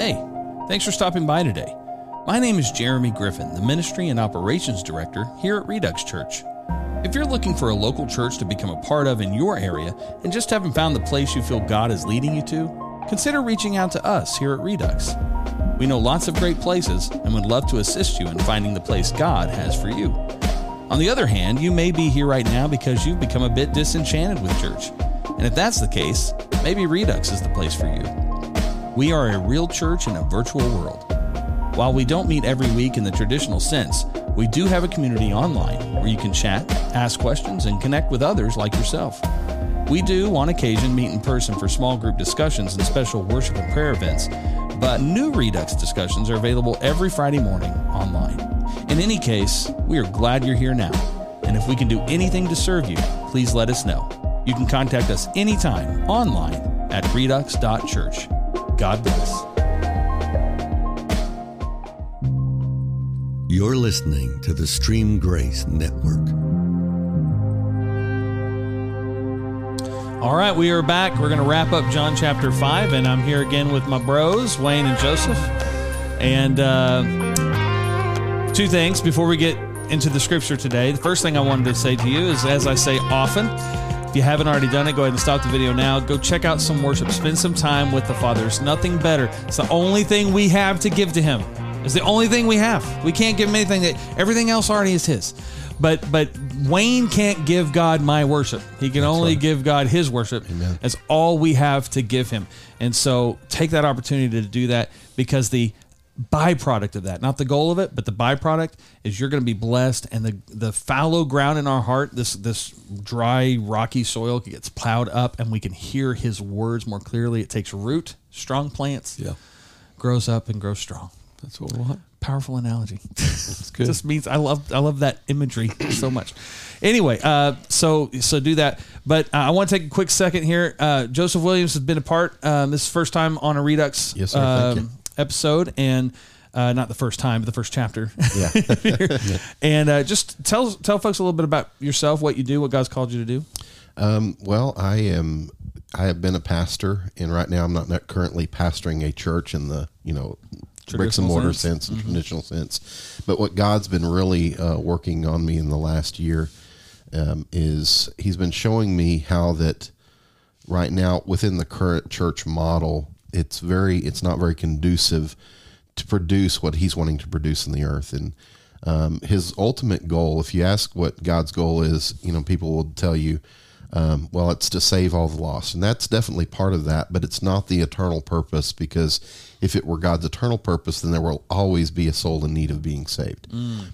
Hey, thanks for stopping by today. My name is Jeremy Griffin, the Ministry and Operations Director here at Redux Church. If you're looking for a local church to become a part of in your area and just haven't found the place you feel God is leading you to, consider reaching out to us here at Redux. We know lots of great places and would love to assist you in finding the place God has for you. On the other hand, you may be here right now because you've become a bit disenchanted with church. And if that's the case, maybe Redux is the place for you. We are a real church in a virtual world. While we don't meet every week in the traditional sense, we do have a community online where you can chat, ask questions, and connect with others like yourself. We do, on occasion, meet in person for small group discussions and special worship and prayer events, but new Redux discussions are available every Friday morning online. In any case, we are glad you're here now, and if we can do anything to serve you, please let us know. You can contact us anytime online at redux.church. God bless. You're listening to the Stream Grace Network. All right, we are back. We're going to wrap up John chapter 5, and I'm here again with my bros, Wayne and Joseph. And uh, two things before we get into the scripture today. The first thing I wanted to say to you is, as I say often, if you haven't already done it, go ahead and stop the video now. Go check out some worship. Spend some time with the Father. There's nothing better. It's the only thing we have to give to Him. It's the only thing we have. We can't give Him anything that everything else already is His. But but Wayne can't give God my worship. He can only right. give God His worship. Amen. That's all we have to give Him. And so take that opportunity to do that because the byproduct of that, not the goal of it, but the byproduct is you're going to be blessed, and the the fallow ground in our heart, this this dry rocky soil gets plowed up, and we can hear His words more clearly. It takes root. Strong plants Yeah, grows up and grows strong. that's what we want. Powerful analogy. That's good. just means I love I love that imagery so much. Anyway, uh, so so do that. But uh, I want to take a quick second here. Uh, Joseph Williams has been a part. Um, this is first time on a Redux Yes, sir. Thank um, you. Episode, and uh, not the first time, but the first chapter. yeah. and uh, just tell tell folks a little bit about yourself, what you do, what God's called you to do. Um, well, I am. I have been a pastor, and right now I'm not, not currently pastoring a church in the you know bricks and mortar sense. sense, and traditional sense. But what God's been really uh, working on me in the last year um, is He's been showing me how that right now within the current church model, it's very it's not very conducive to produce what He's wanting to produce in the earth and. Um, his ultimate goal, if you ask what God's goal is, you know, people will tell you, um, well, it's to save all the lost. And that's definitely part of that, but it's not the eternal purpose because if it were God's eternal purpose, then there will always be a soul in need of being saved.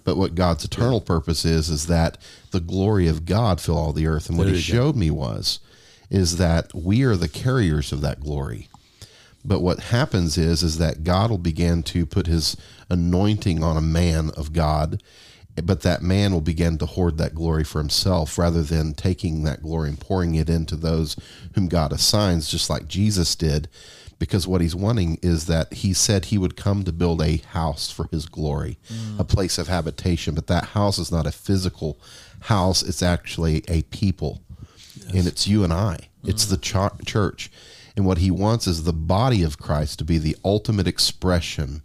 But what God's eternal purpose is, is that the glory of God fill all the earth. And what There he you go. showed me was, is that we are the carriers of that glory. But what happens is is that God will begin to put his anointing on a man of God, but that man will begin to hoard that glory for himself rather than taking that glory and pouring it into those whom God assigns, just like Jesus did. Because what he's wanting is that he said he would come to build a house for his glory, a mm. place of habitation. But that house is not a physical house, it's actually a people and it's you and I. It's mm. the ch- church. And what he wants is the body of Christ to be the ultimate expression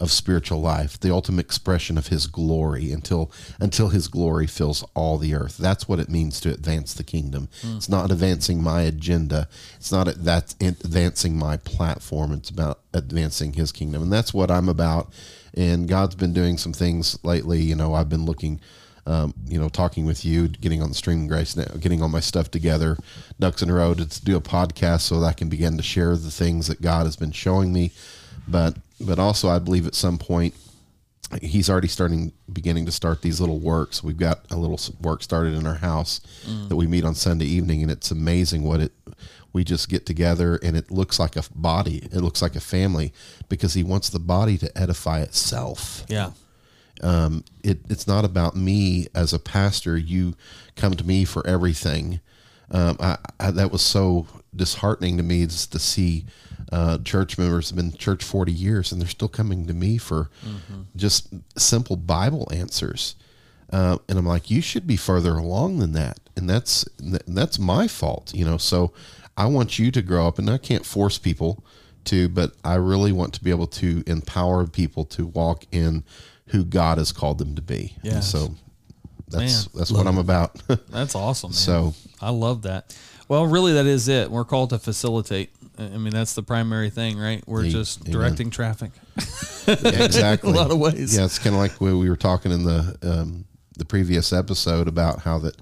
of spiritual life, the ultimate expression of his glory until until his glory fills all the earth. That's what it means to advance the kingdom. Hmm. It's not advancing my agenda. It's not that's advancing my platform. It's about advancing his kingdom. And that's what I'm about. And God's been doing some things lately, you know, I've been looking um, you know, talking with you, getting on the stream grace now, getting all my stuff together, ducks in a row to do a podcast so that I can begin to share the things that God has been showing me. But but also I believe at some point he's already starting beginning to start these little works. We've got a little work started in our house that we meet on Sunday evening, and it's amazing what it. We just get together, and it looks like a body. It looks like a family because he wants the body to edify itself Yeah. Um, it, it's not about me as a pastor. You come to me for everything. Um, I, I, that was so disheartening to me to see uh, church members have been in church 40 years and they're still coming to me for just simple Bible answers. Uh, and I'm like, you should be further along than that. And that's, that's my fault, you know? So I want you to grow up and I can't force people to, but I really want to be able to empower people to walk in who God has called them to be. And So that's Man. that's what I'm about. That's awesome. Man. So- I love that. Well, really, that is it. We're called to facilitate. I mean, that's the primary thing, right? We're just amen. directing traffic. exactly. A lot of ways. Yeah, it's kind of like we were talking in the um, the previous episode about how that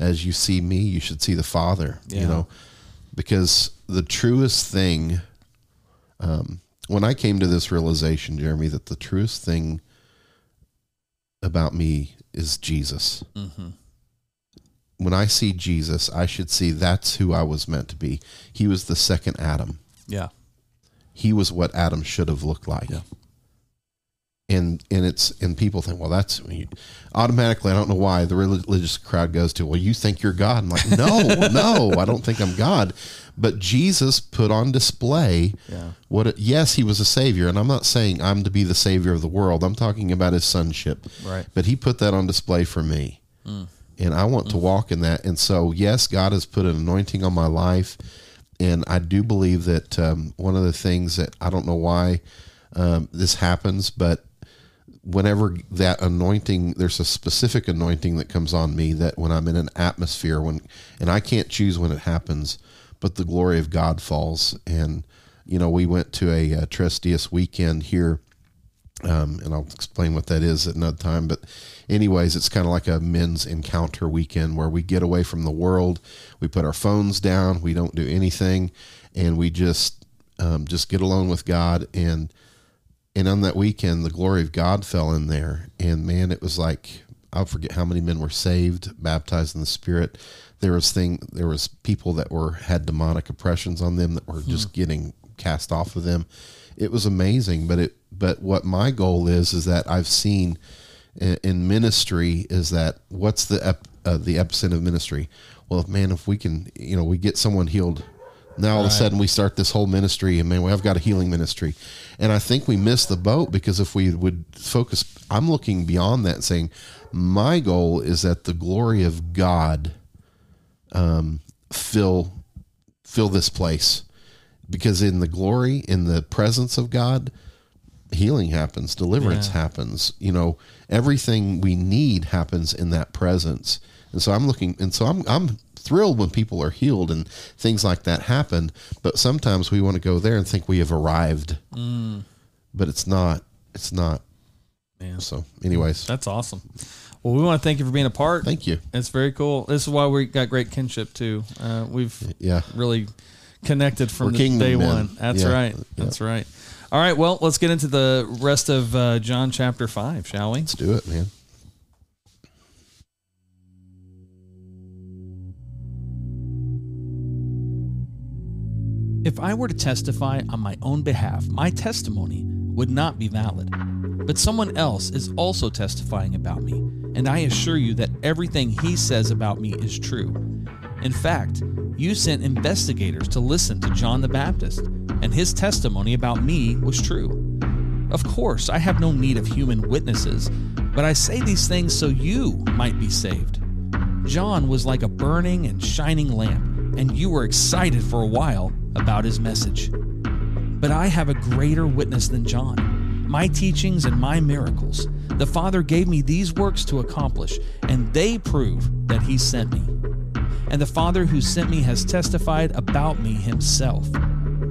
as you see me, you should see the Father. Yeah. You know, because the truest thing, um, when I came to this realization, Jeremy, that the truest thing about me is Jesus. Mm-hmm. When I see Jesus, I should see that's who I was meant to be. He was the second Adam. Yeah. He was what Adam should have looked like. Yeah. And and it's and people think, well, that's automatically. I don't know why the religious crowd goes to, well, you think you're God? I'm like, no, no, I don't think I'm God. But Jesus put on display Yeah. what. It, yes, he was a savior, and I'm not saying I'm to be the savior of the world. I'm talking about his sonship. Right. But he put that on display for me, and I want to walk in that. And so, yes, God has put an anointing on my life, and I do believe that um, one of the things that I don't know why um, this happens, but whenever that anointing there's a specific anointing that comes on me that when i'm in an atmosphere when and i can't choose when it happens but the glory of god falls. And you know we went to a, uh Tres Dias weekend here um, and i'll explain what that is at another time. But anyways it's kind of like a men's encounter weekend where we get away from the world we put our phones down we don't do anything and we just um, just get alone with god. And and on that weekend the glory of god fell in there. And man it was like I'll forget how many men were saved baptized in the spirit there was thing there was people that were had demonic oppressions on them that were just getting cast off of them. It was amazing but it but what my goal is is that i've seen in, in ministry is that what's the ep, uh, the epicenter of ministry? Well if man if we can you know we get someone healed now all of a Right. sudden we start this whole ministry and man we've got a healing ministry. And i think we missed the boat because if we would focus i'm looking beyond that and saying my goal is that the glory of god um, fill fill this place. Because in the glory in the presence of god healing happens deliverance Yeah. happens. You know everything we need happens in that presence. And so i'm looking and so i'm i'm thrilled when people are healed and things like that happen. But sometimes we want to go there and think we have arrived. But it's not it's not. Man. so anyways. That's awesome. Well, we want to thank you for being a part. thank you It's very cool. This is why we got great kinship too. Uh, we've yeah really connected from We're the kingdom day men. one. That's Yeah. right. That's right. All right. Well, let's get into the rest of uh, John chapter five, shall we? let's do it man If I were to testify on my own behalf, my testimony would not be valid. But someone else is also testifying about me, and I assure you that everything he says about me is true. In fact, you sent investigators to listen to John the Baptist, and his testimony about me was true. Of course, I have no need of human witnesses, but I say these things so you might be saved. John was like a burning and shining lamp, and you were excited for a while about his message. But I have a greater witness than John my teachings and my miracles. The Father gave me these works to accomplish, and they prove that He sent me. And the Father who sent me has testified about me Himself.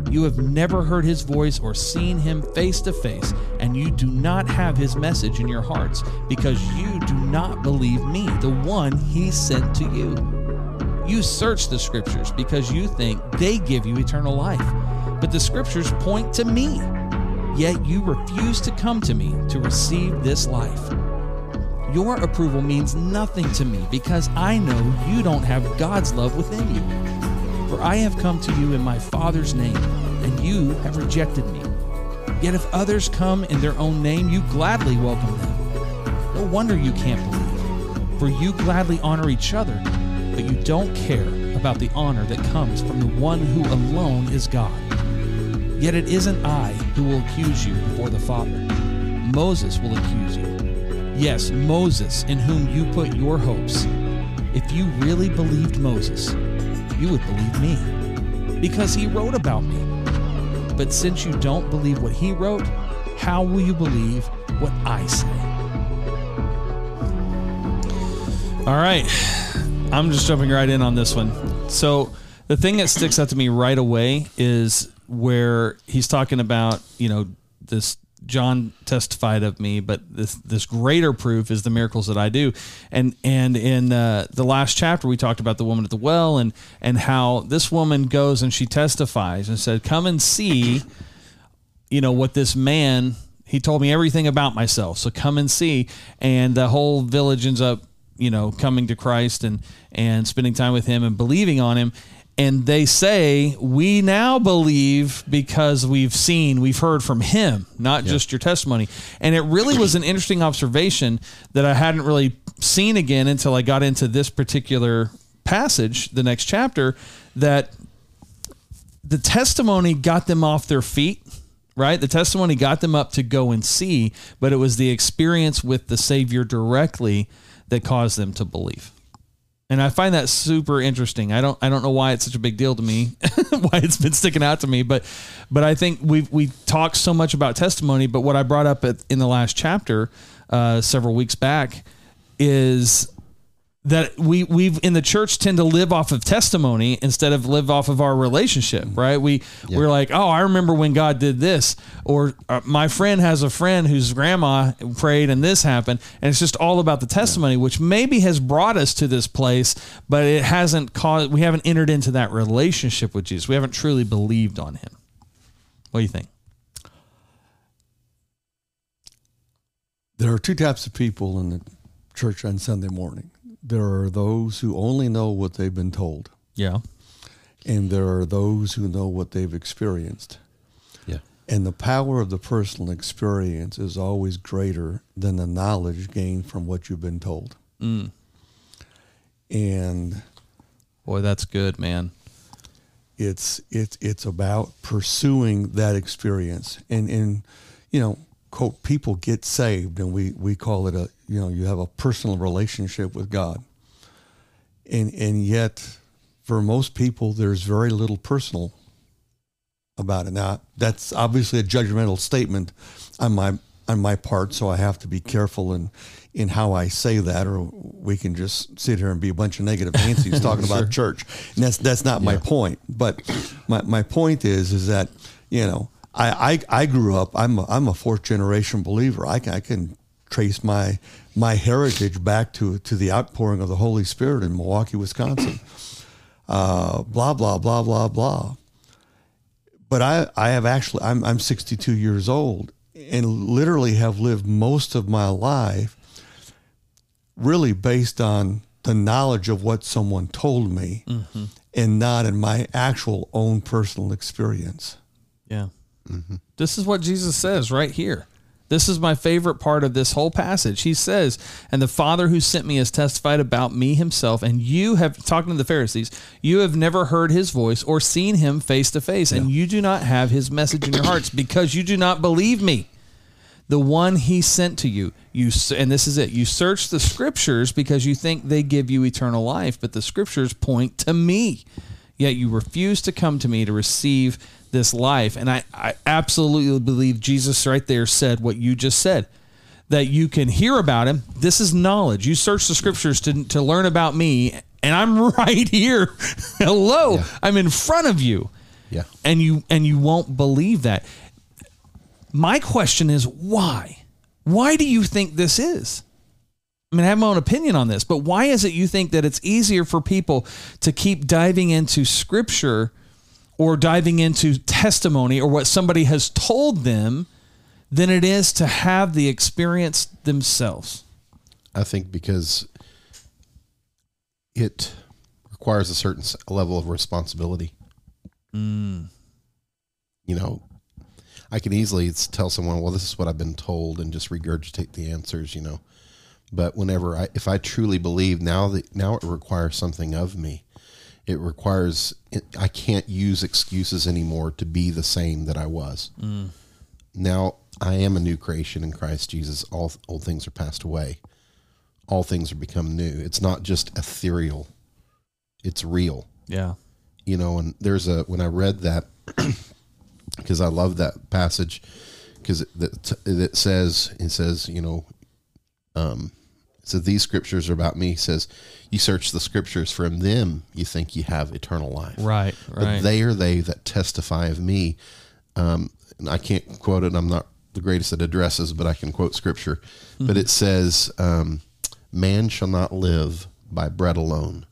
You have never heard His voice or seen Him face to face, and you do not have His message in your hearts, because you do not believe me, the one He sent to you. You search the scriptures because you think they give you eternal life. But the scriptures point to me. Yet you refuse to come to me to receive this life. Your approval means nothing to me because I know you don't have God's love within you. For I have come to you in my Father's name, and you have rejected me. Yet if others come in their own name, you gladly welcome them. No wonder you can't believe, for you gladly honor each other, but you don't care about the honor that comes from the one who alone is God. Yet it isn't I who will accuse you before the Father. Moses will accuse you. Yes, Moses, in whom you put your hopes. If you really believed Moses, you would believe me, because he wrote about me. But since you don't believe what he wrote, how will you believe what I say? All right. I'm just jumping right in on this one. So, the thing that sticks out to me right away is where he's talking about, you know, this John testified of me, but this this greater proof is the miracles that I do. And and in uh, the last chapter, we talked about the woman at the well and and how this woman goes and she testifies and said, "Come and see, you know what this man." He told me everything about myself, so come and see. And the whole village ends up, you know, coming to Christ and and spending time with Him and believing on Him and they say we now believe because we've seen we've heard from him not yeah. just your testimony. And it really was an interesting observation that i hadn't really seen again until i got into this particular passage the next chapter that the testimony got them off their feet right? The testimony got them up to go and see but it was the experience with the savior directly that caused them to believe and I find that super interesting. I don't I don't know why it's such a big deal to me, why it's been sticking out to me, but but I think we we talked so much about testimony. But what I brought up at, in the last chapter uh, several weeks back is that we we've in the church tend to live off of testimony instead of live off of our relationship right? We yeah. we're like oh i remember when god did this. Or uh, my friend has a friend whose grandma prayed and this happened. And it's just all about the testimony yeah. which maybe has brought us to this place but it hasn't caused we haven't entered into that relationship with jesus. We haven't truly believed on him. What do you think? There are two types of people in the church on sunday morning there are those who only know what they've been told. Yeah. And there are those who know what they've experienced. Yeah. And the power of the personal experience is always greater than the knowledge gained from what you've been told. Mm. And boy, that's good, man. It's it's it's about pursuing that experience. And and you know, quote people get saved and we we call it a you know you have a personal relationship with God and and yet for most people there's very little personal about it now that's obviously a judgmental statement on my on my part so I have to be careful in in how I say that or we can just sit here and be a bunch of negative Nancy's talking sure. about church and that's that's not yeah. my point but my my point is is that you know I, I, I grew up. I'm a, I'm a fourth generation believer. I can, I can trace my my heritage back to to the outpouring of the Holy Spirit in Milwaukee, Wisconsin. Uh, blah blah blah blah blah. But I I have actually I'm I'm 62 years old and literally have lived most of my life really based on the knowledge of what someone told me mm-hmm. and not in my actual own personal experience. Yeah. Mm-hmm. This is what Jesus says right here. This is my favorite part of this whole passage. He says, And the Father who sent me has testified about me himself, and you have, talking to the Pharisees, you have never heard his voice or seen him face to face, and you do not have his message in your hearts because you do not believe me. The one he sent to you, you and this is it. You search the scriptures because you think they give you eternal life, but the scriptures point to me. Yet you refuse to come to me to receive this life. And I, I absolutely believe Jesus right there said what you just said that you can hear about him. This is knowledge. You search the scriptures to, to learn about me, and I'm right here. Hello. Yeah. I'm in front of you. Yeah. And you and you won't believe that. My question is why? Why do you think this is? I mean, I have my own opinion on this, but why is it you think that it's easier for people to keep diving into scripture or diving into testimony or what somebody has told them than it is to have the experience themselves. I think because it requires a certain level of responsibility. Mm. You know, I can easily tell someone, well, this is what I've been told and just regurgitate the answers, you know. But whenever I, if I truly believe now that now it requires something of me, it requires I can't use excuses anymore to be the same that I was. Mm. Now I am a new creation in Christ Jesus. All old things are passed away. All things are become new. It's not just ethereal. It's real. Yeah. You know, and there's a when I read that because I love that passage because it, it, it says it says you know um says these scriptures are about me. It says you search the scriptures from them you think you have eternal life. Right, But they are they that testify of me. Um, and I can't quote it. I'm not the greatest at addresses, but I can quote scripture. But it says, um, "Man shall not live by bread alone,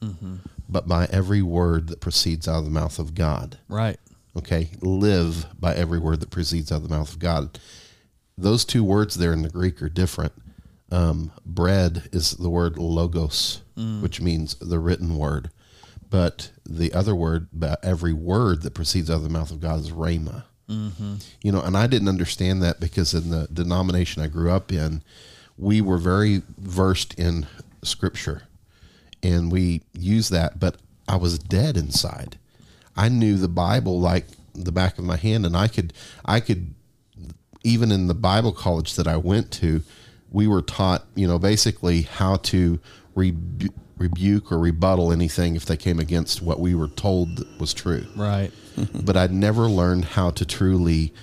but by every word that proceeds out of the mouth of God." right. Okay, live by every word that proceeds out of the mouth of God. Those two words there in the Greek are different. Um, bread is the word logos, which means the written word, but the other word, every word that proceeds out of the mouth of God, is rhema. You know, and I didn't understand that because in the denomination I grew up in, we were very versed in Scripture, and we used that, but I was dead inside. I knew the Bible like the back of my hand, and I could, I could, even in the Bible college that I went to, we were taught, you know, basically how to rebu- rebuke or rebuttal anything if they came against what we were told was true Right. but I'd never learned how to truly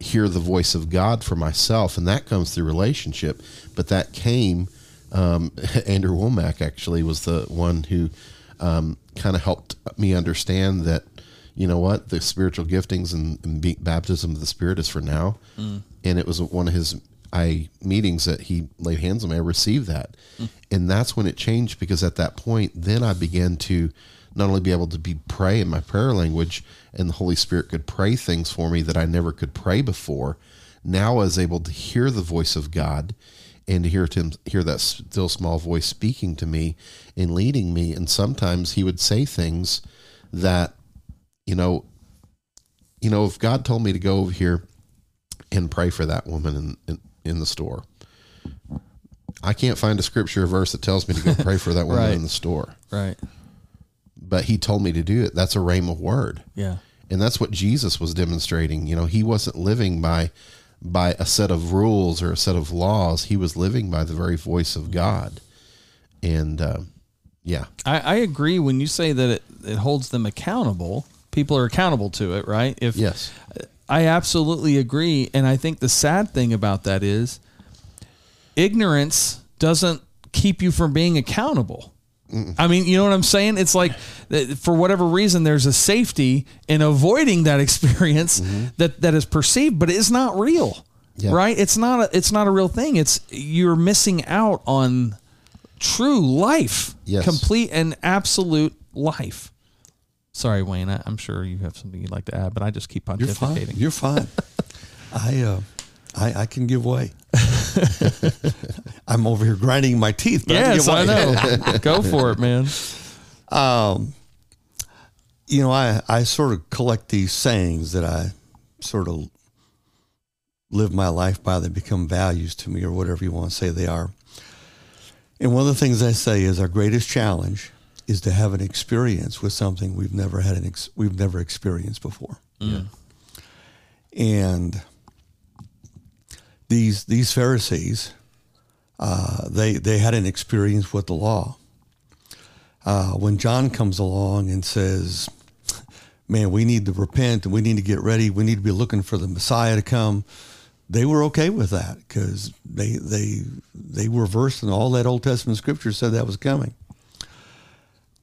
hear the voice of God for myself, and that comes through relationship. But that came. Um, Andrew Wommack actually was the one who um, kind of helped me understand that you know what the spiritual giftings and, and be, baptism of the Spirit is for now, and it was one of his I meetings that he laid hands on me. I received that, hmm. and that's when it changed because at that point, then I began to not only be able to be pray in my prayer language, and the Holy Spirit could pray things for me that I never could pray before. Now I was able to hear the voice of God and to hear him hear that still small voice speaking to me and leading me. And sometimes he would say things that, you know, you know, if God told me to go over here and pray for that woman and, in, in the store, I can't find a scripture or verse that tells me to go pray for that woman Right. in the store. Right. But he told me to do it. That's a rhema word. Yeah. And that's what Jesus was demonstrating. You know, he wasn't living by by a set of rules or a set of laws. He was living by the very voice of God. And uh, yeah, I, I agree when you say that it, it holds them accountable. People are accountable to it, right? If yes, I absolutely agree. And I think the sad thing about that is ignorance doesn't keep you from being accountable. I mean, you know what I'm saying? It's like uh, for whatever reason, there's a safety in avoiding that experience mm-hmm. that, that is perceived, but it's not real, Yeah. right? It's not a, it's not a real thing. It's you're missing out on true life, Yes. complete and absolute life. Sorry, Wayne. I, I'm sure you have something you'd like to add, but I just keep You're fine. pontificating. You're fine. I, uh, I I can give way. I'm over here grinding my teeth. But Yes, I, I can give way. know. Go for it, man. Um, you know, I I sort of collect these sayings that I sort of live my life by. They become values to me, or whatever you want to say they are. And one of the things I say is our greatest challenge is to have an experience with something we've never had an ex- we've never experienced before. And these these Pharisees, uh, they they had an experience with the law. Uh, when John comes along and says, "Man, we need to repent and we need to get ready. We need to be looking for the Messiah to come," they were okay with that because they they they were versed in all that Old Testament scripture said that was coming.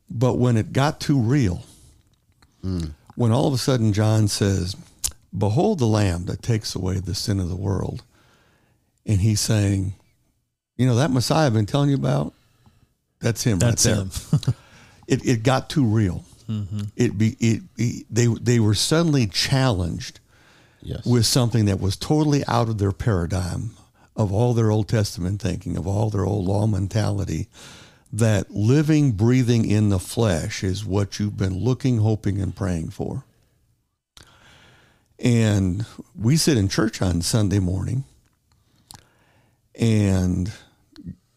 But when it got too real, hmm. when all of a sudden John says, "Behold the Lamb that takes away the sin of the world," and he's saying, "You know that Messiah I've been telling you about? That's him That's right there." him. it, it got too real. Mm-hmm. It be it, it they they were suddenly challenged yes, with something that was totally out of their paradigm of all their Old Testament thinking, of all their old law mentality. That living, breathing in the flesh is what you've been looking, hoping, and praying for. And we sit in church on Sunday morning, and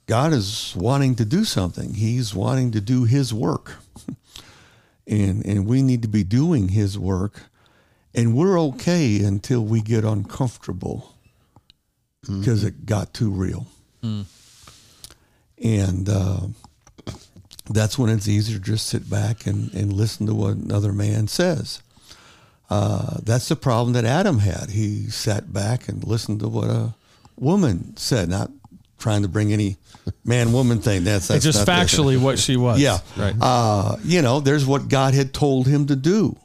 God is wanting to do something. He's wanting to do His work, and and we need to be doing His work, and we're okay until we get uncomfortable because it got too real, and uh, that's when it's easier to just sit back and and listen to what another man says. Uh, that's the problem that Adam had. He sat back and listened to what a woman said, not trying to bring any man woman thing. That's, that's It's just factually what she was. yeah. Right. Uh, you know, there's what God had told him to do.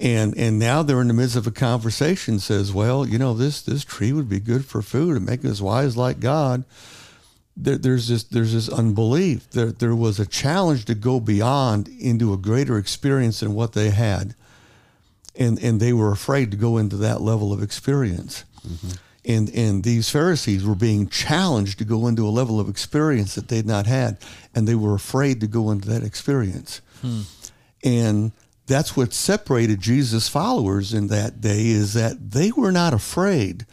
And and now they're in the midst of a conversation says, well, you know, this this tree would be good for food and make us wise like God. There, there's this there's this unbelief. There there was a challenge to go beyond into a greater experience than what they had. And and they were afraid to go into that level of experience. Mm-hmm. And and these Pharisees were being challenged to go into a level of experience that they'd not had, and they were afraid to go into that experience. Hmm. And that's what separated Jesus' followers in that day is that they were not afraid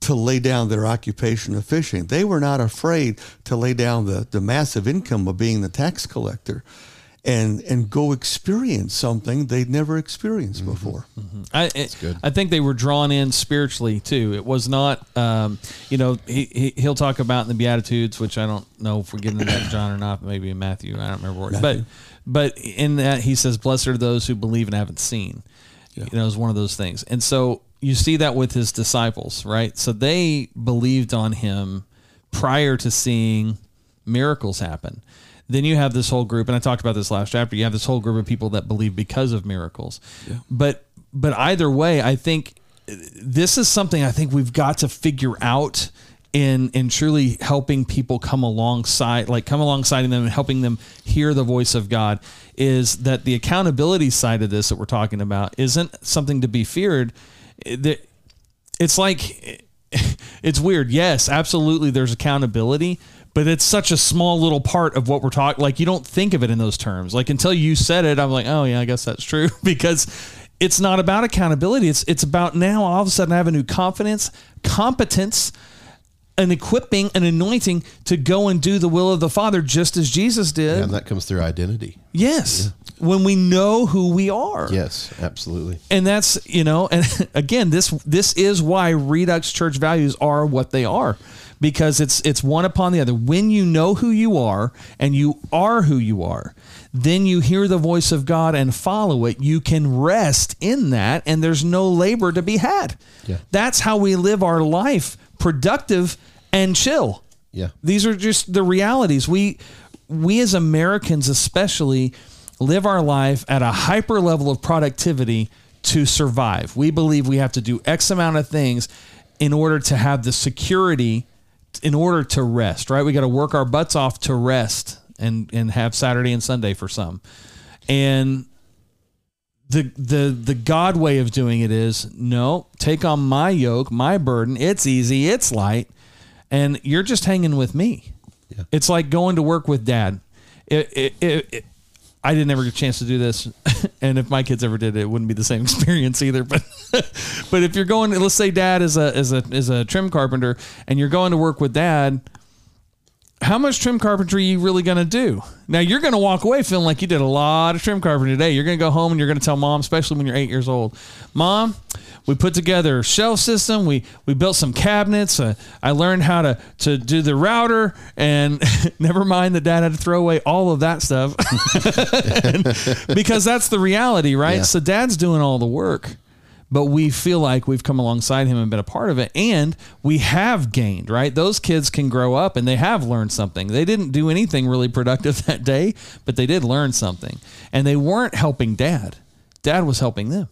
to lay down their occupation of fishing. They were not afraid to lay down the, the massive income of being the tax collector and and go experience something they'd never experienced before. I, it, I think they were drawn in spiritually too. It was not, um, you know, he, he he'll talk about in the Beatitudes, which I don't know if we're getting into that John or not, maybe in Matthew. I don't remember where, but but in that he says, "Blessed are those who believe and haven't seen." You know, it's one of those things, and so you see that with his disciples, right? So they believed on him prior to seeing miracles happen. Then you have this whole group, and I talked about this last chapter. You have this whole group of people that believe because of miracles. But but either way, I think this is something I think we've got to figure out in in truly helping people come alongside, like come alongside them and helping them hear the voice of God. Is that the accountability side of this that we're talking about isn't something to be feared. It's like it's weird. Yes, absolutely. There's accountability, but it's such a small little part of what we're talking. Like you don't think of it in those terms. Like until you said it, I'm like, oh yeah, I guess that's true because it's not about accountability. It's it's about now all of a sudden I have a new confidence, competence, an equipping, an anointing to go and do the will of the Father, just as Jesus did. and that comes through identity. yes, when we know who we are Yes, absolutely. and that's you know and again this this is why redux church values are what they are because it's it's one upon the other when you know who you are and you are who you are then you hear the voice of god and follow it you can rest in that and there's no labor to be had Yeah. that's how we live our life productive and chill Yeah. these are just the realities. We we as Americans especially live our life at a hyper level of productivity to survive. We believe we have to do X amount of things in order to have the security in order to rest, right? We got to work our butts off to rest and and have Saturday and Sunday for some. And the the the God way of doing it is no, take on my yoke, my burden. It's easy, it's light, and you're just hanging with me. Yeah. It's like going to work with dad. It, it, it, I didn't ever get a chance to do this, and if my kids ever did it, it wouldn't be the same experience either. But but if you're going, let's say dad is a is a is a trim carpenter, and you're going to work with dad, how much trim carpentry are you really going to do? Now you're going to walk away feeling like you did a lot of trim carpentry today. You're going to go home and you're going to tell mom, especially when you're eight years old, mom, we put together a shelf system. We we built some cabinets. Uh, I learned how to to do the router, and never mind that dad had to throw away all of that stuff because that's the reality, right? Yeah. So dad's doing all the work but we feel like we've come alongside him and been a part of it and we have gained right those kids can grow up and they have learned something they didn't do anything really productive that day but they did learn something and they weren't helping dad dad was helping them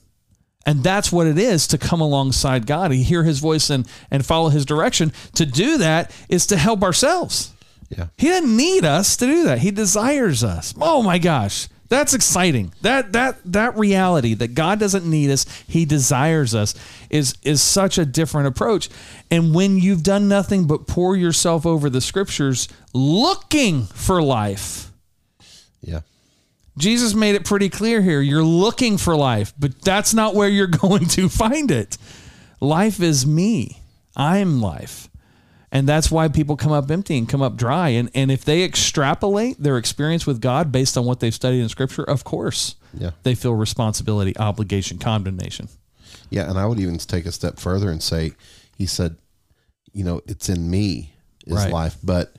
and that's what it is to come alongside god and hear his voice and, and follow his direction to do that is to help ourselves Yeah. he doesn't need us to do that. He desires us. Oh my gosh. That's exciting. That that that reality that God doesn't need us, he desires us is is such a different approach. And when you've done nothing but pour yourself over the scriptures looking for life. Yeah. Jesus made it pretty clear here. You're looking for life, but that's not where you're going to find it. Life is me. I'm life. And that's why people come up empty and come up dry. And, and if they extrapolate their experience with God based on what they've studied in Scripture, of course, Yeah. they feel responsibility, obligation, condemnation. Yeah, and I would even take a step further and say, he said, you know, it's in me is Right. life, but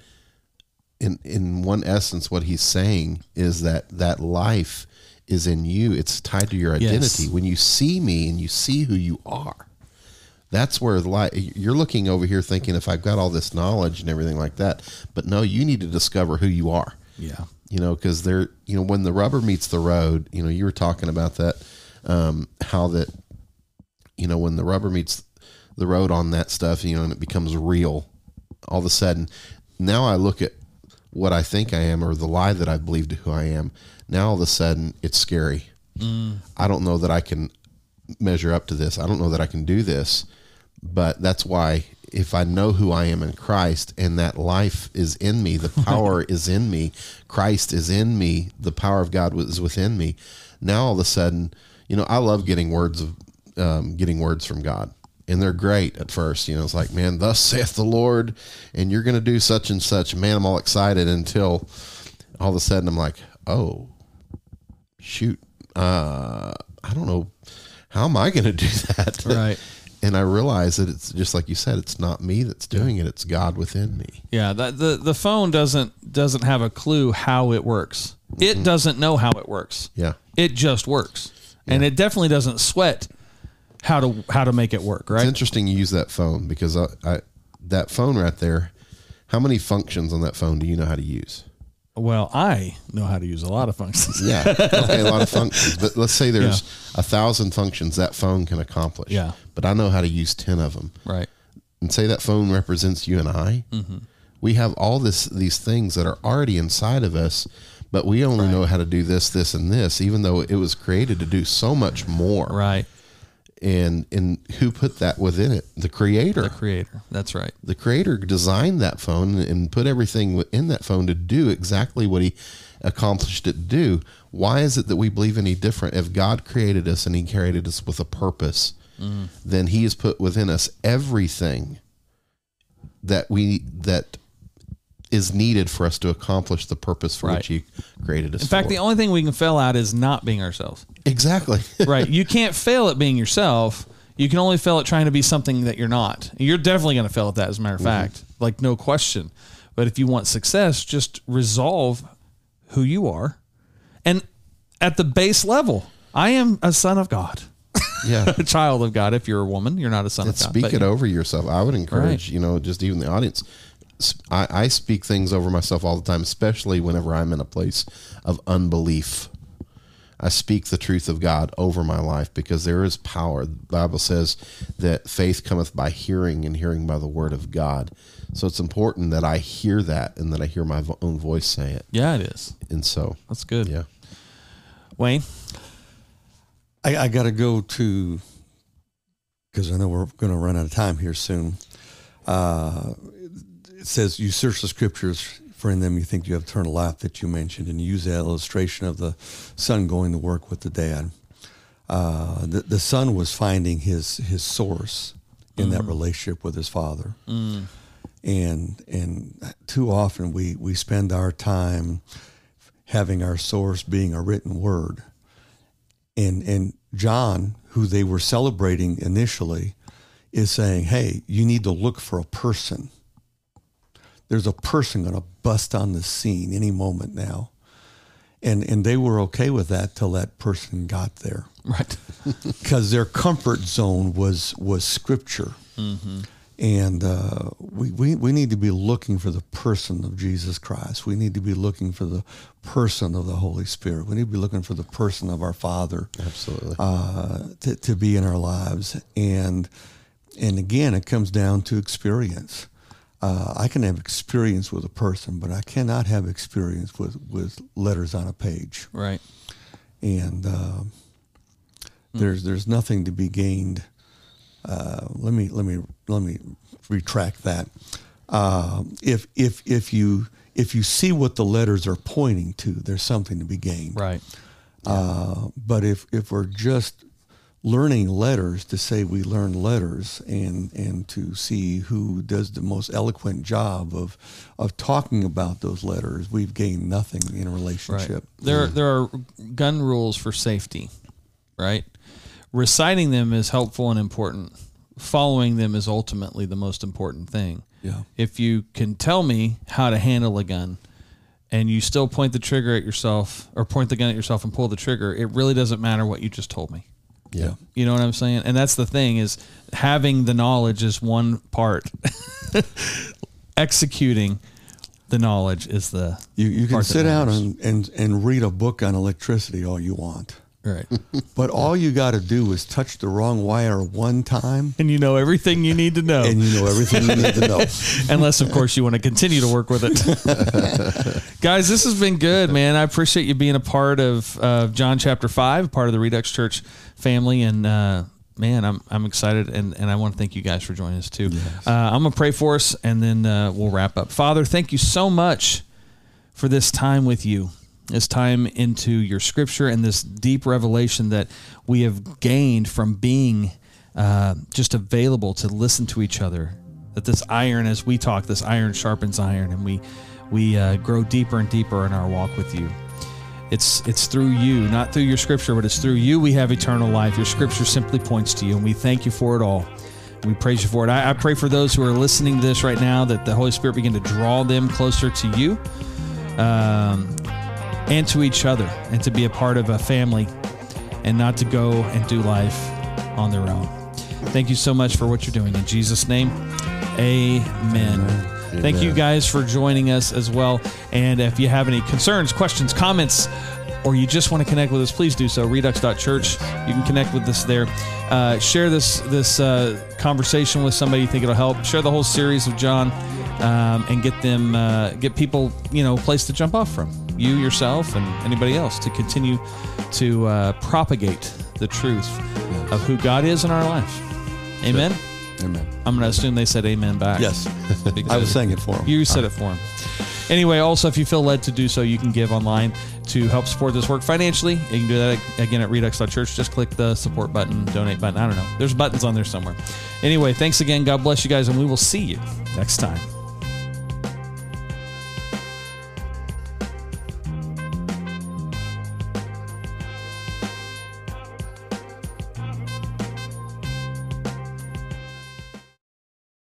in in one essence, what he's saying is that that life is in you. It's tied to your Yes. identity. When you see me and you see who you are, that's where the light. You're looking over here thinking, if I've got all this knowledge and everything like that, but no, you need to discover who you are. Yeah. You know, because they're you know when the rubber meets the road. You know, you were talking about that, um, how that, you know, when the rubber meets the road on that stuff, you know, and it becomes real, all of a sudden, now I look at what I think I am or the lie that I've believed to who I am. Now all of a sudden, it's scary. I don't know that I can measure up to this. I don't know that I can do this. But that's why if I know who I am in Christ and that life is in me, the power is in me, Christ is in me, the power of God is within me. Now all of a sudden, you know, I love getting words of um, getting words from God. And they're great at first. You know, it's like, man, thus saith the Lord, and you're going to do such and such. Man, I'm all excited until all of a sudden I'm like, oh, shoot, uh, I don't know, how am I going to do that? Right. And I realize that it's just like you said, it's not me that's doing it; it's God within me. Yeah, that, the the phone doesn't doesn't have a clue how it works. It mm-hmm. doesn't know how it works. Yeah, It just works, and it definitely doesn't sweat how to how to make it work. Right? It's interesting you use that phone because I, I that phone right there. How many functions on that phone do you know how to use? Well, I know how to use a lot of functions. Yeah, okay, a lot of functions. But let's say there's a thousand functions that phone can accomplish. Yeah. but I know how to use ten of them. Right. and say that phone represents you and I, mm-hmm. we have all this these things that are already inside of us, but we only know how to do this, this, and this, even though it was created to do so much more. Right. And and who put that within it? The creator. The creator. That's right. the creator designed that phone and put everything in that phone to do exactly what he accomplished it to do. Why is it that we believe any different? If God created us and he created us with a purpose, mm. then he has put within us everything that we that is needed for us to accomplish the purpose for Right. which he created us. In fact, for. the only thing we can fail at is not being ourselves. exactly. Right. you can't fail at being yourself. You can only fail at trying to be something that you're not. You're definitely going to fail at that, as a matter of mm-hmm. fact, like no question. But if you want success, just resolve who you are. And at the base level, I am a son of God, yeah. a child of God. If you're a woman, you're not a son and of God. speak it you- over yourself. I would encourage, Right. you know, just even the audience. S- I, I speak things over myself all the time, especially whenever I'm in a place of unbelief. I speak the truth of God over my life because there is power. The Bible says that faith cometh by hearing, and hearing by the word of God. So it's important that I hear that and that I hear my own voice say it. Yeah, it is. And so, That's good. yeah. Wayne, I, I got to go to because I know we're going to run out of time here soon. Uh, it says you search the scriptures, for in them you think you have eternal life that you mentioned, and you use that illustration of the son going to work with the dad. Uh, the, the son was finding his his source in that relationship with his father, and and too often we we spend our time having our source being a written word and and John, who they were celebrating initially, is saying, "Hey, you need to look for a person. There's a person going to bust on the scene any moment now." And and they were okay with that till that person got there, right? because their comfort zone was was Scripture. And uh, we, we, we need to be looking for the person of Jesus Christ. We need to be looking for the person of the Holy Spirit. We need to be looking for the person of our Father Absolutely. uh, to, to be in our lives. And and again, it comes down to experience. Uh, I can have experience with a person, but I cannot have experience with, with letters on a page. Right. And uh, there's there's nothing to be gained. Uh, let me let me let me retract that. Uh, if if if you if you see what the letters are pointing to, there's something to be gained. Right. Uh, but if if we're just learning letters to say we learn letters and and to see who does the most eloquent job of of talking about those letters, we've gained nothing in a Right. relationship. There, there are gun rules for safety, right? Reciting them is helpful and important. Following them is ultimately the most important thing. Yeah. If you can tell me how to handle a gun, and you still point the trigger at yourself or point the gun at yourself and pull the trigger, it really doesn't matter what you just told me. Yeah. You know what I'm saying? And that's the thing is having the knowledge is one part. Executing the knowledge is the You, you can sit down and, and, and read a book on electricity all you want. Right. But all you got to do is touch the wrong wire one time, and you know everything you need to know. and you know everything you need to know. Unless, of course, you want to continue to work with it. Guys, this has been good, man. I appreciate you being a part of uh, John chapter 5, part of the Redux Church family. And, uh, man, I'm, I'm excited. And, and I want to thank you guys for joining us, too. Uh, I'm going to pray for us, and then uh, we'll wrap up. Father, thank you so much for this time with you, this time into your scripture, and this deep revelation that we have gained from being uh, just available to listen to each other. That this iron, as we talk, this iron sharpens iron, and we we uh, grow deeper and deeper in our walk with you. It's it's through you, not through your scripture, but it's through you we have eternal life. Your scripture simply points to you, and we thank you for it all. We praise you for it. I, I pray for those who are listening to this right now that the Holy Spirit begin to draw them closer to you um, and to each other, and to be a part of a family, and not to go and do life on their own. Thank you so much for what you're doing. In Jesus' name, amen. Thank you guys for joining us as well. And if you have any concerns, questions, comments, or you just want to connect with us, please do so. Redux.church. You can connect with us there. Uh, share this this uh, conversation with somebody you think it'll help. Share the whole series of John, um, and get them uh, get people you know a place to jump off from. You yourself and anybody else to continue to uh, propagate the truth of who God is in our life. Amen. Amen. I'm going to assume they said amen back. Yes. I was saying it for him. you said it for him. Anyway, also, if you feel led to do so, you can give online to help support this work financially. You can do that again at redux.church. Just click the support button, donate button. I don't know. There's buttons on there somewhere. Anyway, thanks again. God bless you guys, and we will see you next time.